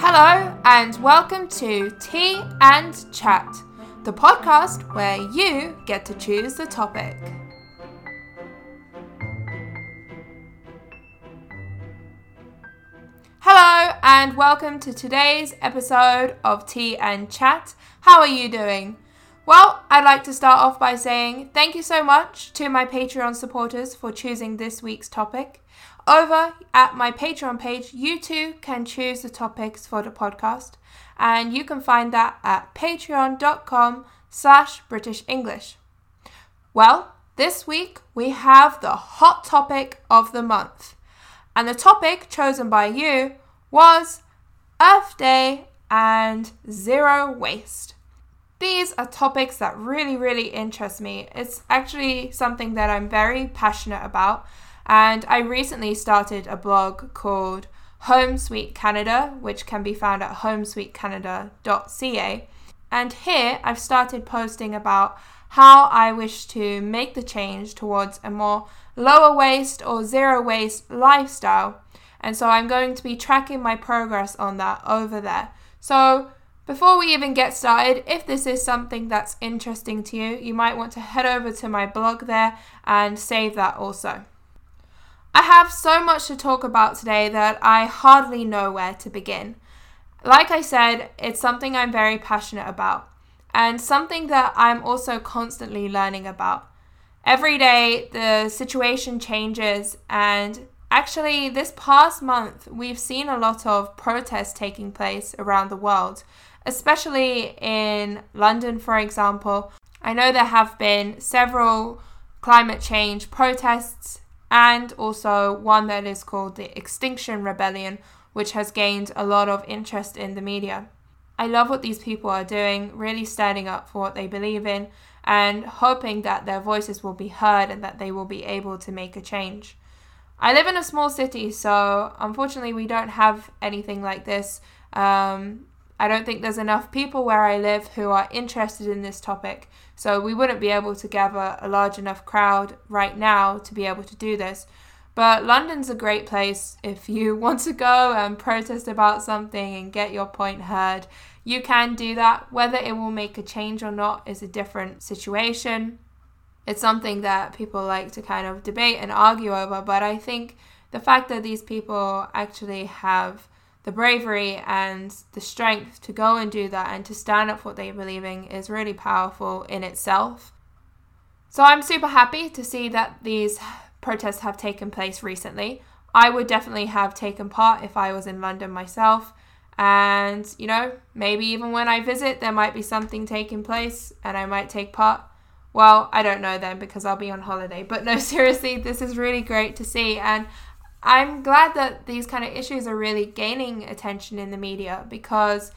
Hello, and welcome to Tea and Chat, the podcast where you get to choose the topic. Hello, and welcome to today's episode of Tea and Chat. How are you doing? Well, I'd like to start off by saying thank you so much to my Patreon supporters for choosing this week's topic. Over at my Patreon page, you too can choose the topics for the podcast, and you can find that at patreon.com slash British English. Well, this week we have the hot topic of the month, and the topic chosen by you was Earth Day and zero waste. These are topics that really, really interest me. It's actually something that I'm very passionate about and I recently started a blog called Home Sweet Canada, which can be found at homesweetcanada.ca. And here I've started posting about how I wish to make the change towards a more lower waste or zero waste lifestyle. And so I'm going to be tracking my progress on that over there. So before we even get started, if this is something that's interesting to you, you might want to head over to my blog there and save that also. I have so much to talk about today that I hardly know where to begin. Like I said, it's something I'm very passionate about and something that I'm also constantly learning about. Every day, the situation changes, and actually, this past month, we've seen a lot of protests taking place around the world, especially in London, for example. I know there have been several climate change protests and also one that is called the Extinction Rebellion, which has gained a lot of interest in the media. I love what these people are doing, really standing up for what they believe in and hoping that their voices will be heard and that they will be able to make a change. I live in a small city, so unfortunately, we don't have anything like this. Um, I don't think there's enough people where I live who are interested in this topic, so we wouldn't be able to gather a large enough crowd right now to be able to do this. But London's a great place if you want to go and protest about something and get your point heard. You can do that. Whether it will make a change or not is a different situation. It's something that people like to kind of debate and argue over, but I think the fact that these people actually have the bravery and the strength to go and do that and to stand up for what they believe in is really powerful in itself. So I'm super happy to see that these protests have taken place recently. I would definitely have taken part if I was in London myself. And, you know, maybe even when I visit, there might be something taking place and I might take part. Well, I don't know then because I'll be on holiday. But no, seriously, this is really great to see. And I'm glad that these kind of issues are really gaining attention in the media because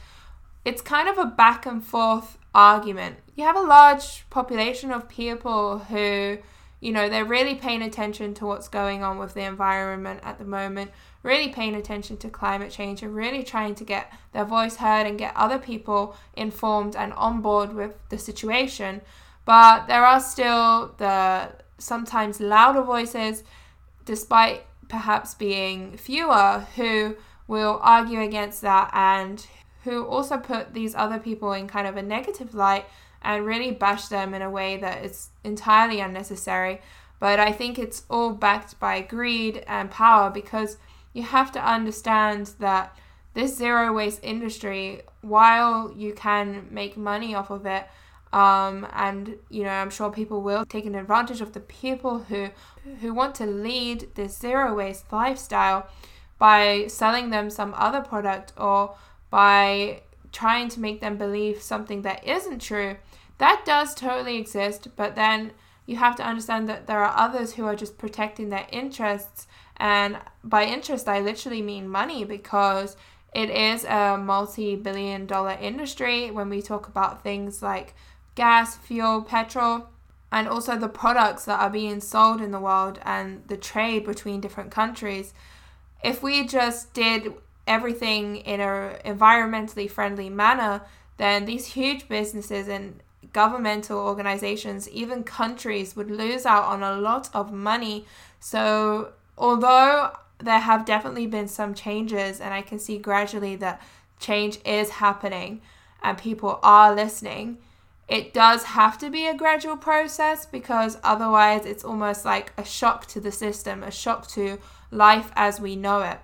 it's kind of a back and forth argument. You have a large population of people who, you know, they're really paying attention to what's going on with the environment at the moment, really paying attention to climate change and really trying to get their voice heard and get other people informed and on board with the situation. But there are still the sometimes louder voices, despite perhaps being fewer who will argue against that and who also put these other people in kind of a negative light and really bash them in a way that is entirely unnecessary. But I think it's all backed by greed and power because you have to understand that this zero waste industry, while you can make money off of it, um, and you know i'm sure people will take an advantage of the people who who want to lead this zero waste lifestyle by selling them some other product or by trying to make them believe something that isn't true. That does totally exist but then you have to understand that there are others who are just protecting their interests. And by interest i literally mean money because it is a multi-billion dollar industry. When we talk about things like gas, fuel, petrol, and also the products that are being sold in the world and the trade between different countries. If we just did everything in a environmentally friendly manner, then these huge businesses and governmental organizations, even countries, would lose out on a lot of money. So, although there have definitely been some changes, and I can see gradually that change is happening and people are listening, it does have to be a gradual process because otherwise it's almost like a shock to the system, a shock to life as we know it.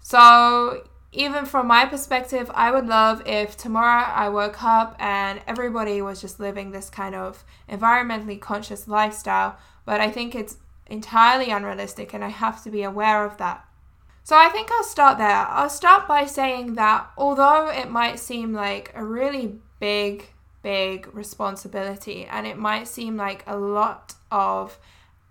So, even from my perspective, I would love if tomorrow I woke up and everybody was just living this kind of environmentally conscious lifestyle. But I think it's entirely unrealistic and I have to be aware of that. So I think I'll start there. I'll start by saying that although it might seem like a really big, big responsibility and it might seem like a lot of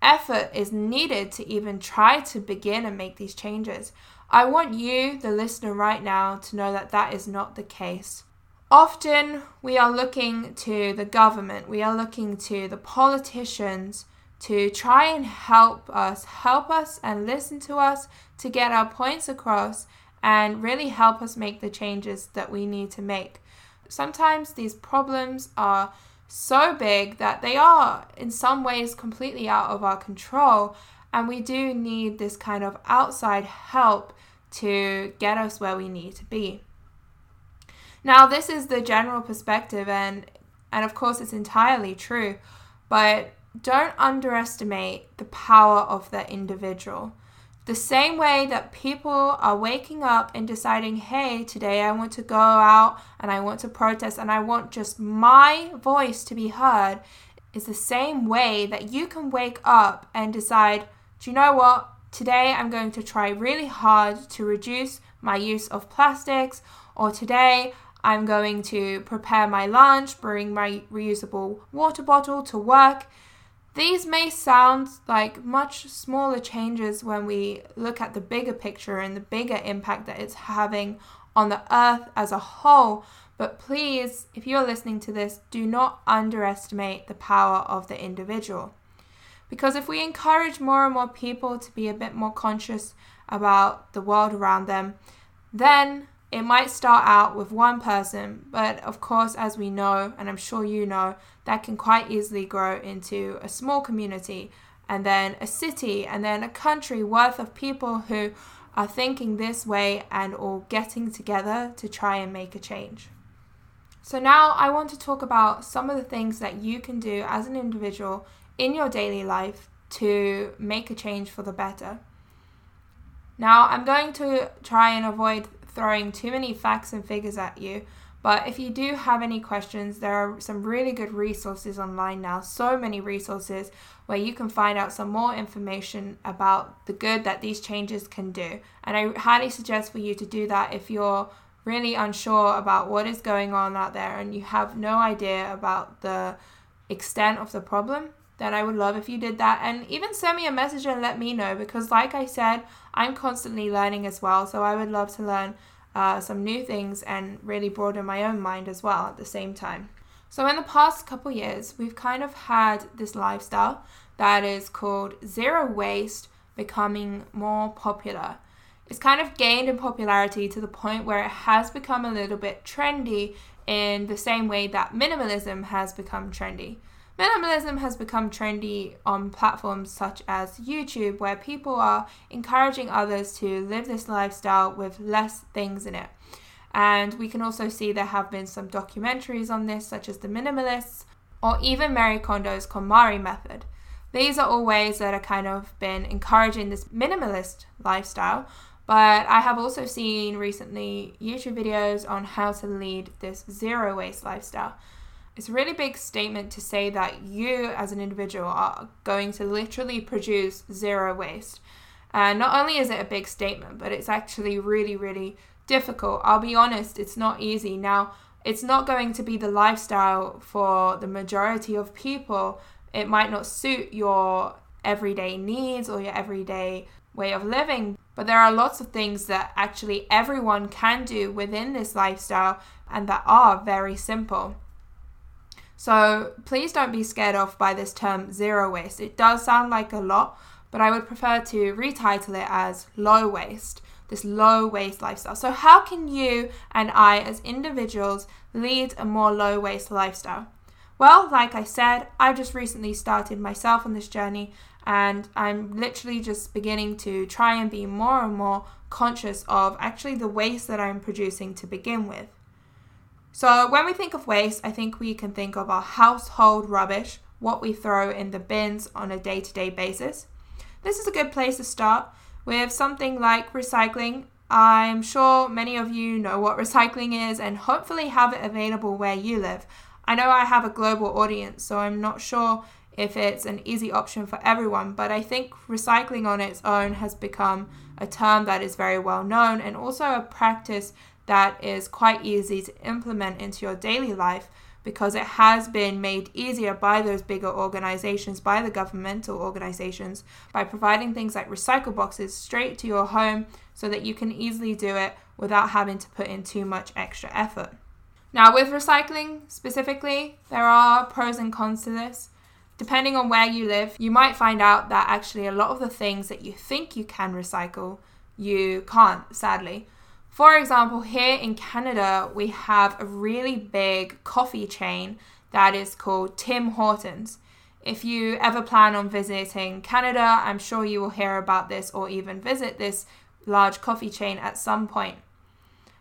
effort is needed to even try to begin and make these changes, I want you, the listener, right now to know that that is not the case. Often we are looking to the government, we are looking to the politicians to try and help us, help us and listen to us to get our points across and really help us make the changes that we need to make. Sometimes these problems are so big that they are, in some ways, completely out of our control, and we do need this kind of outside help to get us where we need to be. Now, this is the general perspective, and, and of course, it's entirely true, but don't underestimate the power of the individual. The same way that people are waking up and deciding, hey, today I want to go out and I want to protest and I want just my voice to be heard, is the same way that you can wake up and decide, do you know what? Today I'm going to try really hard to reduce my use of plastics, or today I'm going to prepare my lunch, bring my reusable water bottle to work. These may sound like much smaller changes when we look at the bigger picture and the bigger impact that it's having on the earth as a whole. But please, if you're listening to this, do not underestimate the power of the individual. Because if we encourage more and more people to be a bit more conscious about the world around them, then it might start out with one person, but of course, as we know, and I'm sure you know, that can quite easily grow into a small community and then a city and then a country worth of people who are thinking this way and all getting together to try and make a change. So, now I want to talk about some of the things that you can do as an individual in your daily life to make a change for the better. Now, I'm going to try and avoid throwing too many facts and figures at you, but if you do have any questions, there are some really good resources online now, so many resources where you can find out some more information about the good that these changes can do. And I highly suggest for you to do that if you're really unsure about what is going on out there and you have no idea about the extent of the problem then I would love if you did that. And even send me a message and let me know because, like I said, I'm constantly learning as well. So I would love to learn uh, some new things and really broaden my own mind as well at the same time. So, in the past couple years, we've kind of had this lifestyle that is called zero waste becoming more popular. It's kind of gained in popularity to the point where it has become a little bit trendy in the same way that minimalism has become trendy. Minimalism has become trendy on platforms such as YouTube, where people are encouraging others to live this lifestyle with less things in it. And we can also see there have been some documentaries on this, such as The Minimalists or even Marie Kondo's KonMari method. These are all ways that are kind of been encouraging this minimalist lifestyle, but I have also seen recently YouTube videos on how to lead this zero waste lifestyle. It's a really big statement to say that you, as an individual, are going to literally produce zero waste. And not only is it a big statement, but it's actually really, really difficult. I'll be honest, it's not easy. Now, it's not going to be the lifestyle for the majority of people. It might not suit your everyday needs or your everyday way of living, but there are lots of things that actually everyone can do within this lifestyle and that are very simple. So please don't be scared off by this term zero waste. It does sound like a lot, but I would prefer to retitle it as low waste, this low waste lifestyle. So, how can you and I, as individuals, lead a more low waste lifestyle? Well, like I said, I've just recently started myself on this journey and I'm literally just beginning to try and be more and more conscious of actually the waste that I'm producing to begin with. So, when we think of waste, I think we can think of our household rubbish, what we throw in the bins on a day to day basis. This is a good place to start with something like recycling. I'm sure many of you know what recycling is and hopefully have it available where you live. I know I have a global audience, so I'm not sure if it's an easy option for everyone, but I think recycling on its own has become a term that is very well known and also a practice that is quite easy to implement into your daily life because it has been made easier by those bigger organizations, by the governmental organizations, by providing things like recycle boxes straight to your home so that you can easily do it without having to put in too much extra effort. Now, with recycling specifically, there are pros and cons to this. Depending on where you live, you might find out that actually a lot of the things that you think you can recycle, you can't, sadly. For example, here in Canada, we have a really big coffee chain that is called Tim Hortons. If you ever plan on visiting Canada, I'm sure you will hear about this or even visit this large coffee chain at some point.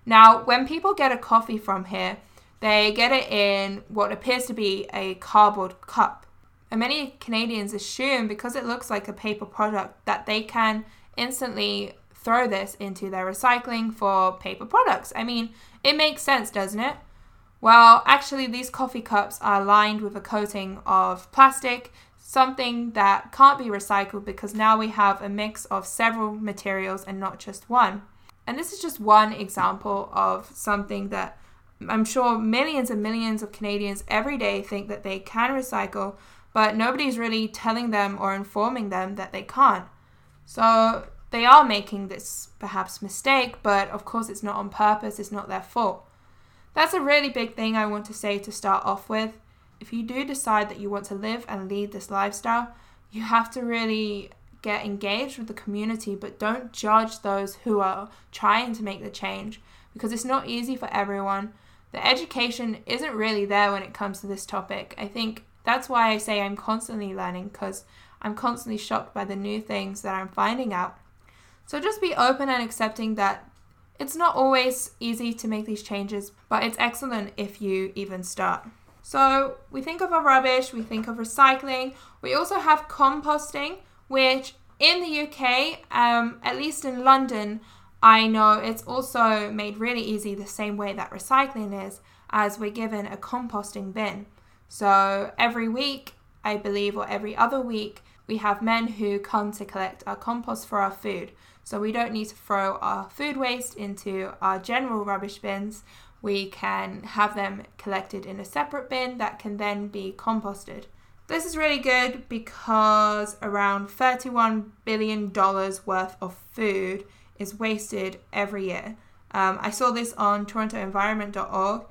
Now, when people get a coffee from here, they get it in what appears to be a cardboard cup. And many Canadians assume because it looks like a paper product that they can instantly throw this into their recycling for paper products. I mean, it makes sense, doesn't it? Well, actually, these coffee cups are lined with a coating of plastic, something that can't be recycled because now we have a mix of several materials and not just one. And this is just one example of something that I'm sure millions and millions of Canadians every day think that they can recycle, but nobody's really telling them or informing them that they can't. So they are making this perhaps mistake, but of course it's not on purpose, it's not their fault. That's a really big thing I want to say to start off with. If you do decide that you want to live and lead this lifestyle, you have to really get engaged with the community, but don't judge those who are trying to make the change because it's not easy for everyone. The education isn't really there when it comes to this topic. I think that's why I say I'm constantly learning because I'm constantly shocked by the new things that I'm finding out. So just be open and accepting that it's not always easy to make these changes, but it's excellent if you even start. So we think of our rubbish, we think of recycling, we also have composting, which in the UK, um, at least in London, I know it's also made really easy the same way that recycling is, as we're given a composting bin. So every week, I believe, or every other week, we have men who come to collect our compost for our food. So we don't need to throw our food waste into our general rubbish bins. We can have them collected in a separate bin that can then be composted. This is really good because around $31 billion worth of food is wasted every year. Um, I saw this on torontoenvironment.org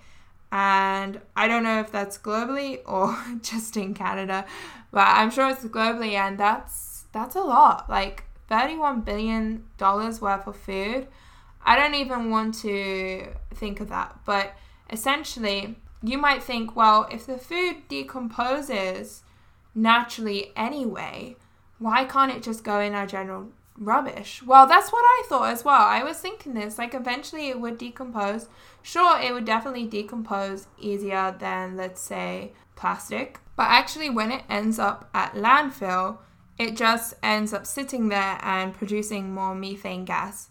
and I don't know if that's globally or just in Canada, but I'm sure it's globally and that's that's a lot. Like 31 billion dollars worth of food. I don't even want to think of that, but essentially you might think, well, if the food decomposes naturally anyway, why can't it just go in our general rubbish? Well, that's what I thought as well. I was thinking this, like, eventually it would decompose. Sure, it would definitely decompose easier than, let's say, plastic. But actually, when it ends up at landfill, it just ends up sitting there and producing more methane gas.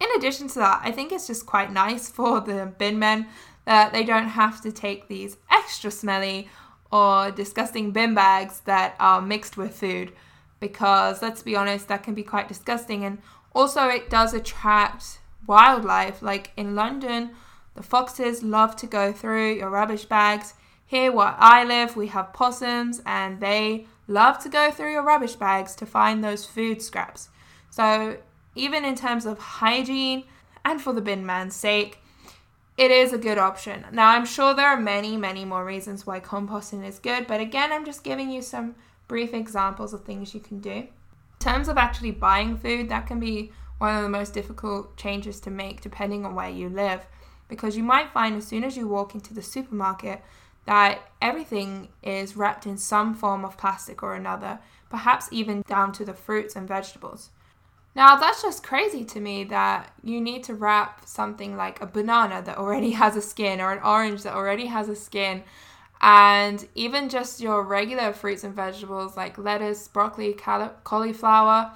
In addition to that, I think it's just quite nice for the bin men that they don't have to take these extra smelly or disgusting bin bags that are mixed with food because let's be honest that can be quite disgusting. And also it does attract wildlife. Like in London the foxes love to go through your rubbish bags. Here where I live we have possums and they love to go through your rubbish bags to find those food scraps so even in terms of hygiene and for the bin man's sake it is a good option. Now, I'm sure there are many, many more reasons why composting is good, but again, I'm just giving you some brief examples of things you can do. In terms of actually buying food, that can be one of the most difficult changes to make depending on where you live, because you might find as soon as you walk into the supermarket that everything is wrapped in some form of plastic or another, perhaps even down to the fruits and vegetables. Now, that's just crazy to me that you need to wrap something like a banana that already has a skin or an orange that already has a skin. And even just your regular fruits and vegetables like lettuce, broccoli, cauliflower,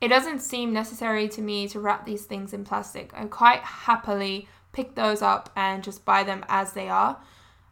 it doesn't seem necessary to me to wrap these things in plastic. I quite happily pick those up and just buy them as they are.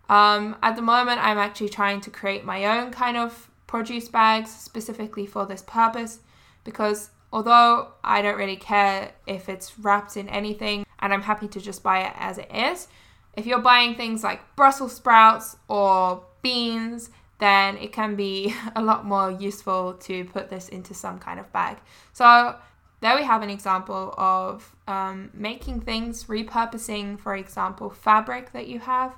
Um, at the moment, I'm actually trying to create my own kind of produce bags specifically for this purpose because although I don't really care if it's wrapped in anything and I'm happy to just buy it as it is, if you're buying things like Brussels sprouts or beans, then it can be a lot more useful to put this into some kind of bag. So there we have an example of um, making things, repurposing, for example, fabric that you have.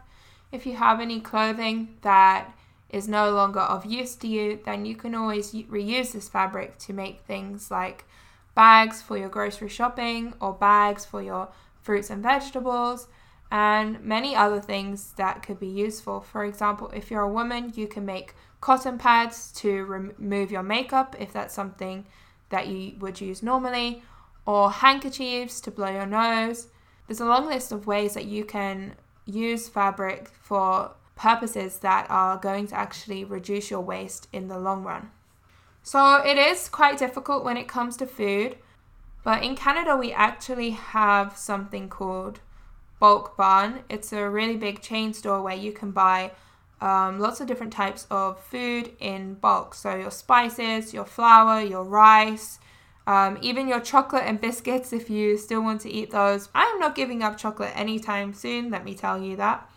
If you have any clothing that is no longer of use to you, then you can always reuse this fabric to make things like bags for your grocery shopping or bags for your fruits and vegetables and many other things that could be useful. For example, if you're a woman, you can make cotton pads to remove your makeup if that's something that you would use normally, or handkerchiefs to blow your nose. There's a long list of ways that you can use fabric for purposes that are going to actually reduce your waste in the long run. So it is quite difficult when it comes to food, but in Canada we actually have something called Bulk Barn. It's a really big chain store where you can buy um, lots of different types of food in bulk. So your spices, your flour, your rice, um, even your chocolate and biscuits if you still want to eat those. I am not giving up chocolate anytime soon, let me tell you that.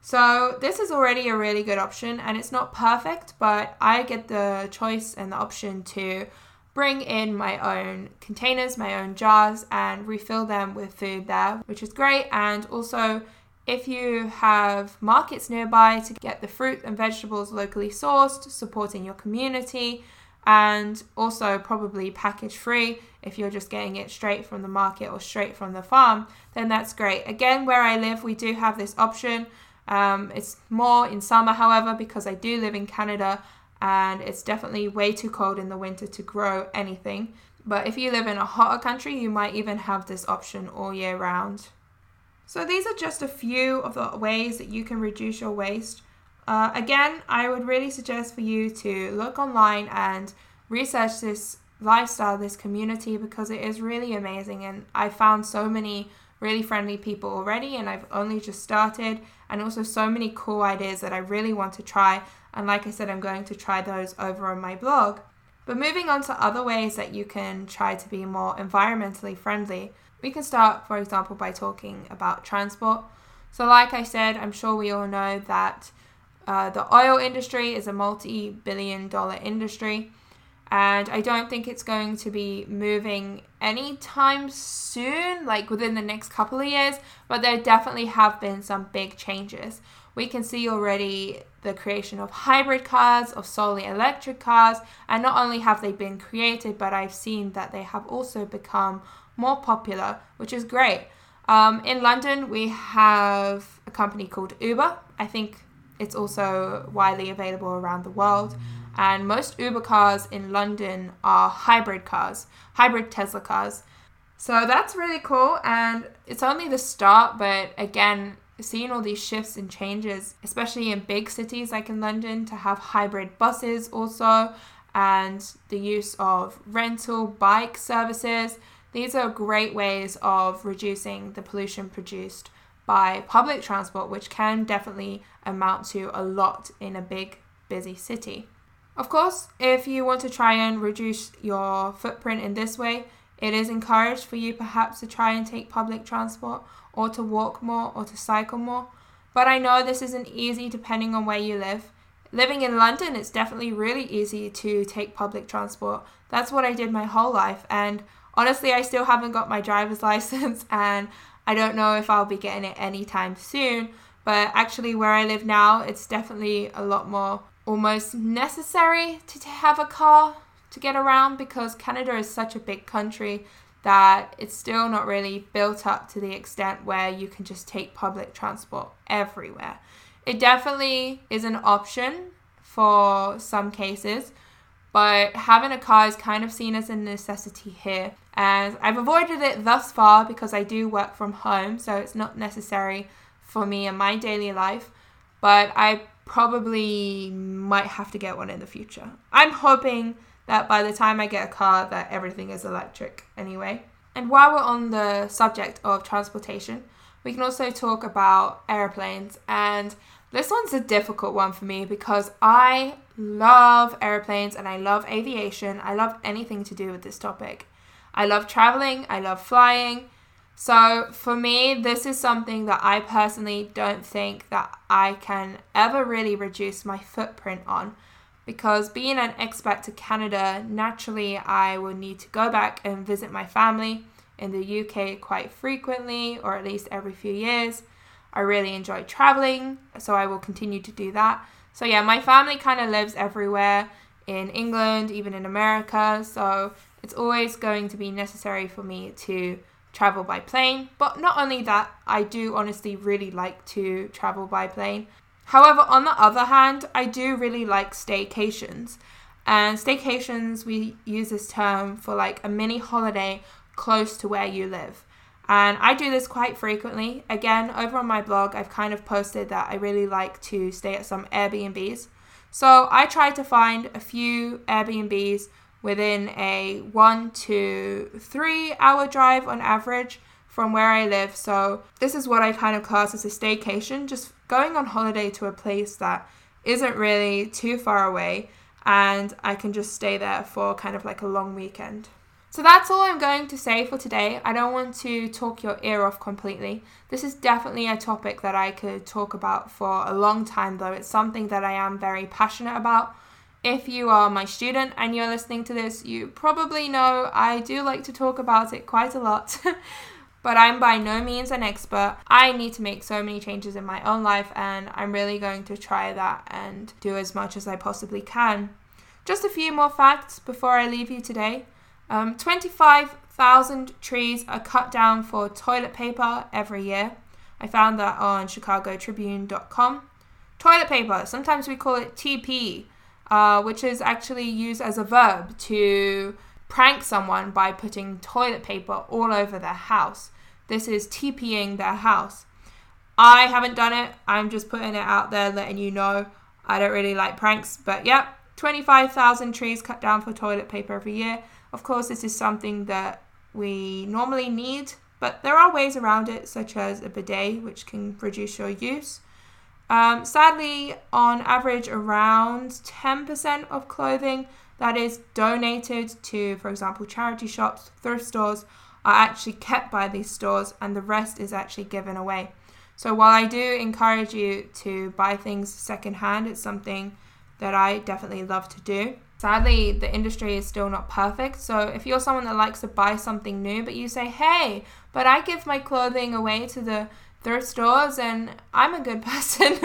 So this is already a really good option and it's not perfect, but I get the choice and the option to bring in my own containers, my own jars, and refill them with food there, which is great. And also, if you have markets nearby to get the fruit and vegetables locally sourced, supporting your community, and also probably package free if you're just getting it straight from the market or straight from the farm, then that's great. Again, where I live, we do have this option. Um, it's more in summer, however, because I do live in Canada and it's definitely way too cold in the winter to grow anything. But if you live in a hotter country, you might even have this option all year round. So these are just a few of the ways that you can reduce your waste. Uh, again, I would really suggest for you to look online and research this lifestyle, this community, because it is really amazing. And I found so many really friendly people already, and I've only just started, and also so many cool ideas that I really want to try. And like I said, I'm going to try those over on my blog. But moving on to other ways that you can try to be more environmentally friendly, we can start, for example, by talking about transport. So, like I said, I'm sure we all know that uh, the oil industry is a multi billion dollar industry and I don't think it's going to be moving anytime soon, like within the next couple of years, but there definitely have been some big changes. We can see already the creation of hybrid cars, of solely electric cars, and not only have they been created, but I've seen that they have also become more popular, which is great. Um, in London, we have a company called Uber. I think it's also widely available around the world and most Uber cars in London are hybrid cars, hybrid Tesla cars. So that's really cool, and it's only the start, but again, seeing all these shifts and changes, especially in big cities like in London, to have hybrid buses also, and the use of rental bike services. These are great ways of reducing the pollution produced by public transport, which can definitely amount to a lot in a big, busy city. Of course, if you want to try and reduce your footprint in this way, it is encouraged for you perhaps to try and take public transport or to walk more or to cycle more. But I know this isn't easy depending on where you live. Living in London, it's definitely really easy to take public transport. That's what I did my whole life. And honestly, I still haven't got my driver's license and I don't know if I'll be getting it anytime soon. But actually, where I live now, it's definitely a lot more almost necessary to have a car to get around because Canada is such a big country that it's still not really built up to the extent where you can just take public transport everywhere. It definitely is an option for some cases, but having a car is kind of seen as a necessity here. And I've avoided it thus far because I do work from home, so it's not necessary for me in my daily life. But I probably might have to get one in the future. I'm hoping that by the time I get a car that everything is electric anyway. And while we're on the subject of transportation, we can also talk about airplanes and this one's a difficult one for me because I love airplanes and I love aviation. I love anything to do with this topic. I love traveling, I love flying. So for me, this is something that I personally don't think that I can ever really reduce my footprint on because being an expat to Canada, naturally I will need to go back and visit my family in the UK quite frequently or at least every few years. I really enjoy traveling, so I will continue to do that. So, yeah, my family kind of lives everywhere in England, even in America, so it's always going to be necessary for me to travel by plane. But not only that, I do honestly really like to travel by plane. However, on the other hand, I do really like staycations. And staycations, we use this term for like a mini holiday close to where you live. And I do this quite frequently. Again, over on my blog, I've kind of posted that I really like to stay at some Airbnbs. So I try to find a few Airbnbs within a one to three hour drive on average from where I live. So this is what I kind of class as a staycation, just going on holiday to a place that isn't really too far away and I can just stay there for kind of like a long weekend. So that's all I'm going to say for today. I don't want to talk your ear off completely. This is definitely a topic that I could talk about for a long time, though. It's something that I am very passionate about. If you are my student and you're listening to this, you probably know I do like to talk about it quite a lot. but I'm by no means an expert. I need to make so many changes in my own life, and I'm really going to try that and do as much as I possibly can. Just a few more facts before I leave you today. Um, 25,000 trees are cut down for toilet paper every year. I found that on chicagotribune.com. Toilet paper, sometimes we call it TP, uh, which is actually used as a verb to prank someone by putting toilet paper all over their house. This is TPing their house. I haven't done it. I'm just putting it out there, letting you know. I don't really like pranks, but yeah, 25,000 trees cut down for toilet paper every year. Of course, this is something that we normally need, but there are ways around it, such as a bidet, which can reduce your use. Um, sadly, on average, around 10% of clothing that is donated to, for example, charity shops, thrift stores, are actually kept by these stores, and the rest is actually given away. So, while I do encourage you to buy things secondhand, it's something that I definitely love to do. Sadly, the industry is still not perfect. So, if you're someone that likes to buy something new, but you say, hey, but I give my clothing away to the thrift stores and I'm a good person.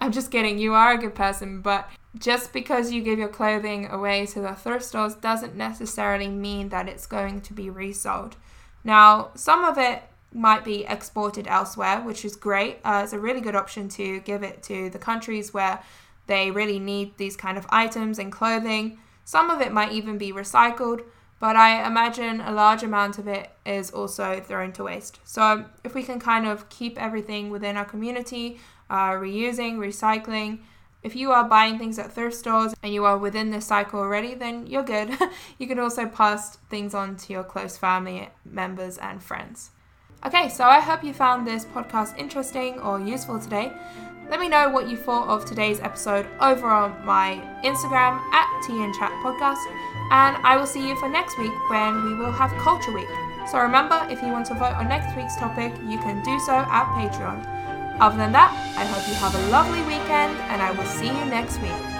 I'm just kidding, you are a good person, but just because you give your clothing away to the thrift stores doesn't necessarily mean that it's going to be resold. Now, some of it might be exported elsewhere, which is great. Uh, it's a really good option to give it to the countries where they really need these kind of items and clothing. Some of it might even be recycled, but I imagine a large amount of it is also thrown to waste. So, if we can kind of keep everything within our community, uh, reusing, recycling, if you are buying things at thrift stores and you are within this cycle already, then you're good. you can also pass things on to your close family members and friends. Okay, so I hope you found this podcast interesting or useful today. Let me know what you thought of today's episode over on my Instagram at Tea and Chat Podcast, and I will see you for next week when we will have Culture Week. So remember, if you want to vote on next week's topic, you can do so at Patreon. Other than that, I hope you have a lovely weekend, and I will see you next week.